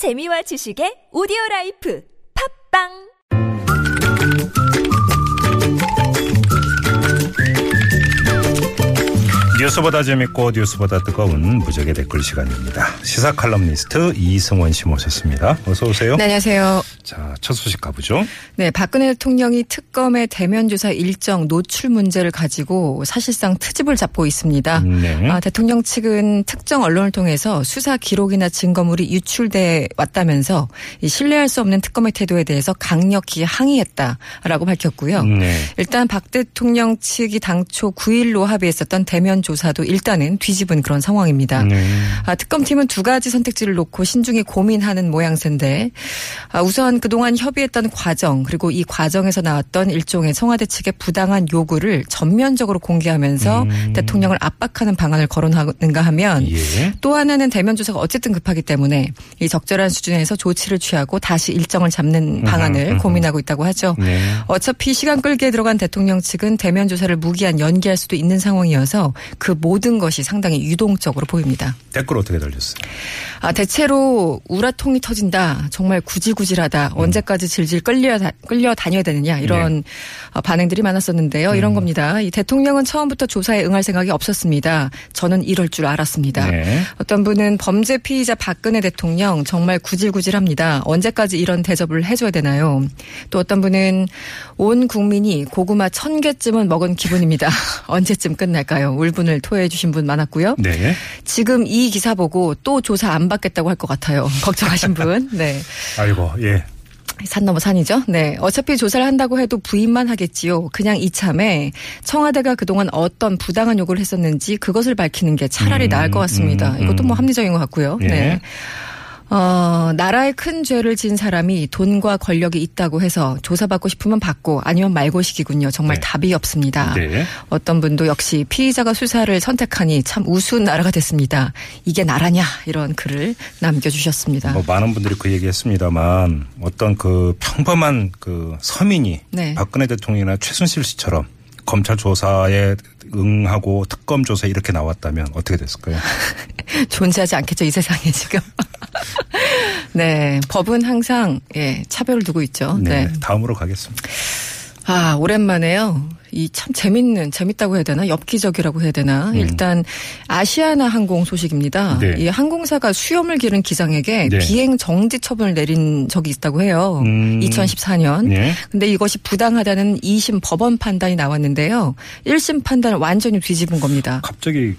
재미와 지식의 오디오 life. 팟빵 뉴스보다 재밌고 뉴스보다 뜨거운 무적의 댓글 시간입니다. 시사 칼럼니스트 이승원 씨 모셨습니다. 어서 오세요. 네, 안녕하세요. 자, 첫 소식 가보죠. 네, 박근혜 대통령이 특검의 대면 조사 일정 노출 문제를 가지고 사실상 트집을 잡고 있습니다. 네. 아, 대통령 측은 특정 언론을 통해서 수사 기록이나 증거물이 유출돼 왔다면서 이 신뢰할 수 없는 특검의 태도에 대해서 강력히 항의했다라고 밝혔고요. 네. 일단 박 대통령 측이 당초 9일로 합의했었던 대면 조사 도 일단은 뒤집은 그런 상황입니다. 네. 아, 특검팀은 두 가지 선택지를 놓고 신중히 고민하는 모양새인데 아, 우선 그동안 협의했던 과정 그리고 이 과정에서 나왔던 일종의 청와대 측의 부당한 요구를 전면적으로 공개하면서 음. 대통령을 압박하는 방안을 거론하는가 하면 예. 또 하나는 대면 조사가 어쨌든 급하기 때문에 이 적절한 수준에서 조치를 취하고 다시 일정을 잡는 방안을 음흠. 고민하고 있다고 하죠. 네. 어차피 시간 끌기에 들어간 대통령 측은 대면 조사를 무기한 연기할 수도 있는 상황이어서 그 모든 것이 상당히 유동적으로 보입니다. 댓글 어떻게 달렸어요? 아, 대체로 우라통이 터진다. 정말 구질구질하다. 언제까지 질질 끌려, 다, 끌려 다녀야 되느냐. 이런 어, 반응들이 많았었는데요. 이런 겁니다. 이 대통령은 처음부터 조사에 응할 생각이 없었습니다. 저는 이럴 줄 알았습니다. 네. 어떤 분은 범죄 피의자 박근혜 대통령 정말 구질구질합니다. 언제까지 이런 대접을 해줘야 되나요? 또 어떤 분은 온 국민이 고구마 천 개쯤은 먹은 기분입니다. 언제쯤 끝날까요? 울분을 토해해 주신 분 많았고요. 네. 지금 이 기사 보고 또 조사 안 받겠다고 할 것 같아요. 걱정하신 분. 네. 아이고, 예. 산 넘어 산이죠. 네. 어차피 조사를 한다고 해도 부인만 하겠지요. 그냥 이참에 청와대가 그동안 어떤 부당한 요구를 했었는지 그것을 밝히는 게 차라리 음, 나을 것 같습니다. 음, 이것도 뭐 음. 합리적인 것 같고요. 예. 네. 어, 나라에 큰 죄를 진 사람이 돈과 권력이 있다고 해서 조사받고 싶으면 받고 아니면 말고식이군요. 정말 네. 답이 없습니다. 네. 어떤 분도 역시 피의자가 수사를 선택하니 참 우스운 나라가 됐습니다. 이게 나라냐 이런 글을 남겨주셨습니다. 뭐 많은 분들이 그 얘기 했습니다만 어떤 그 평범한 그 서민이 네. 박근혜 대통령이나 최순실 씨처럼 검찰 조사에 응하고 특검 조사에 이렇게 나왔다면 어떻게 됐을까요? 존재하지 않겠죠 이 세상에 지금. 네, 법은 항상 예 차별을 두고 있죠. 네. 네. 다음으로 가겠습니다. 아 오랜만에요. 이 참 재밌는 재밌다고 해야 되나 엽기적이라고 해야 되나 일단 아시아나 항공 소식입니다. 음. 네. 이 항공사가 수염을 기른 기장에게 네. 비행 정지 처분을 내린 적이 있다고 해요. 음. 2014년. 네. 근데 이것이 부당하다는 2심 법원 판단이 나왔는데요. 1심 판단을 완전히 뒤집은 겁니다. 갑자기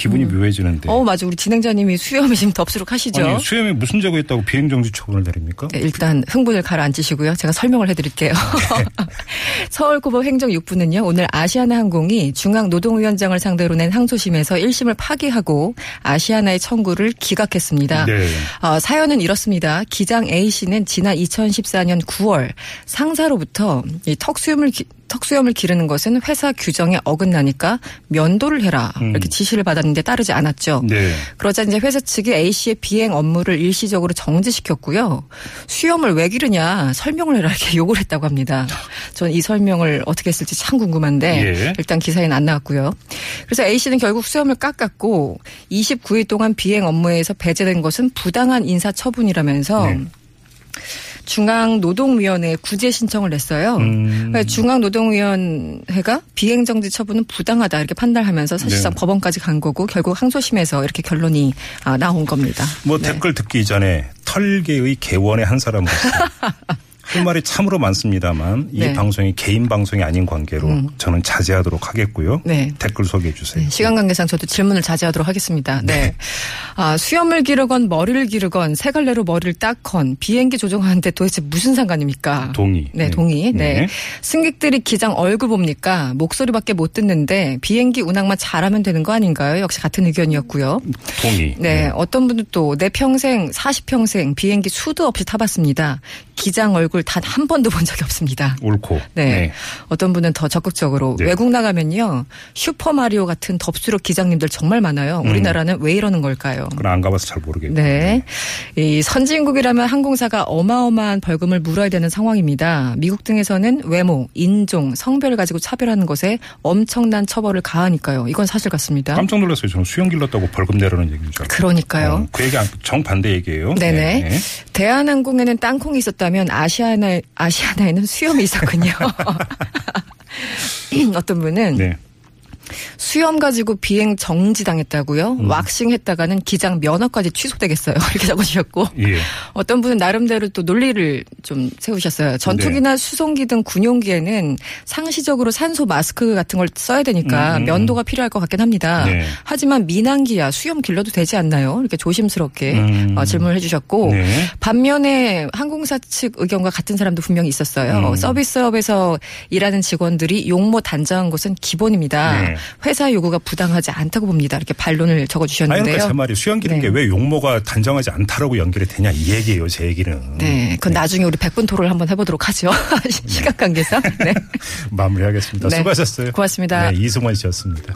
기분이 묘해지는데. 어, 맞아. 우리 진행자님이 수염이 지금 덥수룩 하시죠? 네. 아니 수염에 무슨 죄가 있다고 비행정지 처분을 내립니까? 네, 일단 흥분을 가라앉히시고요. 제가 설명을 해드릴게요. 서울고법 행정 6부는요. 오늘 아시아나항공이 중앙노동위원장을 상대로 낸 항소심에서 1심을 파기하고 아시아나의 청구를 기각했습니다. 네. 어, 사연은 이렇습니다. 기장 A 씨는 지난 2014년 9월 상사로부터 이 턱수염을 기- 턱수염을 기르는 것은 회사 규정에 어긋나니까 면도를 해라 이렇게 지시를 받았는데 따르지 않았죠. 네. 그러자 이제 회사 측이 A 씨의 비행 업무를 일시적으로 정지시켰고요. 수염을 왜 기르냐 설명을 해라 이렇게 요구를 했다고 합니다. 저는 이 설명을 어떻게 했을지 참 궁금한데 예. 일단 기사에는 안 나왔고요. 그래서 A 씨는 결국 수염을 깎았고 29일 동안 비행 업무에서 배제된 것은 부당한 인사 처분이라면서 네. 중앙노동위원회에 구제 신청을 냈어요. 음. 그러니까 중앙노동위원회가 비행정지 처분은 부당하다 이렇게 판단하면서 사실상 네. 법원까지 간 거고 결국 항소심에서 이렇게 결론이 아, 나온 겁니다. 뭐 네. 댓글 듣기 전에 털계의 개원의 한 사람으로서 할 말이 참으로 많습니다만 이 네. 음. 방송이 개인 방송이 아닌 관계로 저는 자제하도록 하겠고요. 네. 댓글 소개해 주세요. 시간 관계상 저도 질문을 자제하도록 하겠습니다. 네. 아, 수염을 기르건 머리를 기르건 세 갈래로 머리를 닦건 비행기 조종하는데 도대체 무슨 상관입니까? 동의. 네, 동의. 네. 네. 승객들이 기장 얼굴 봅니까? 목소리밖에 못 듣는데 비행기 운항만 잘하면 되는 거 아닌가요? 역시 같은 의견이었고요. 동의. 네, 어떤 분은 또 내 평생 40평생 비행기 수도 없이 타봤습니다. 기장 얼굴 단 한 번도 본 적이 없습니다. 옳고. 네. 어떤 분은 더 적극적으로 네. 외국 나가면요. 슈퍼 마리오 같은 덥수로 기장님들 정말 많아요. 우리나라는 왜 이러는 걸까요? 그건 안 가봐서 잘 모르겠고. 네. 이 선진국이라면 항공사가 어마어마한 벌금을 물어야 되는 상황입니다. 미국 등에서는 외모, 인종, 성별을 가지고 차별하는 것에 엄청난 처벌을 가하니까요. 이건 사실 같습니다. 깜짝 놀랐어요. 저는 수영 길렀다고 벌금 내라는 얘기인 줄 알고. 그러니까요. 어, 그 얘기 안- 정반대 얘기예요. 네네. 네. 대한항공에는 땅콩이 있었다 면 아시아나, 아시아나에는 수염이 있었군요. 어떤 분은 네. 수염 가지고 비행 정지당했다고요. 음. 왁싱 했다가는 기장 면허까지 취소되겠어요. 이렇게 적으셨고 예. 어떤 분은 나름대로 또 논리를 좀 세우셨어요. 전투기나 수송기 등 군용기에는 상시적으로 산소 마스크 같은 걸 써야 되니까 음, 음, 면도가 필요할 것 같긴 합니다. 네. 하지만 민항기야 수염 길러도 되지 않나요? 이렇게 조심스럽게 음. 어, 질문을 해주셨고 네. 반면에 항공사 측 의견과 같은 사람도 분명히 있었어요. 음. 서비스업에서 일하는 직원들이 용모 단정한 것은 기본입니다. 네. 회사 요구가 부당하지 않다고 봅니다. 이렇게 반론을 적어주셨는데요. 그러니까 제 말이 수영 기른 네. 게왜 용모가 단정하지 않다라고 연결이 되냐 이 얘기예요. 제 얘기는. 네, 그건 나중에 우리 백분 토론을 한번 해보도록 하죠. 시간 관계상. 네. 마무리하겠습니다. 네. 수고하셨어요. 고맙습니다. 네, 이승원 씨였습니다.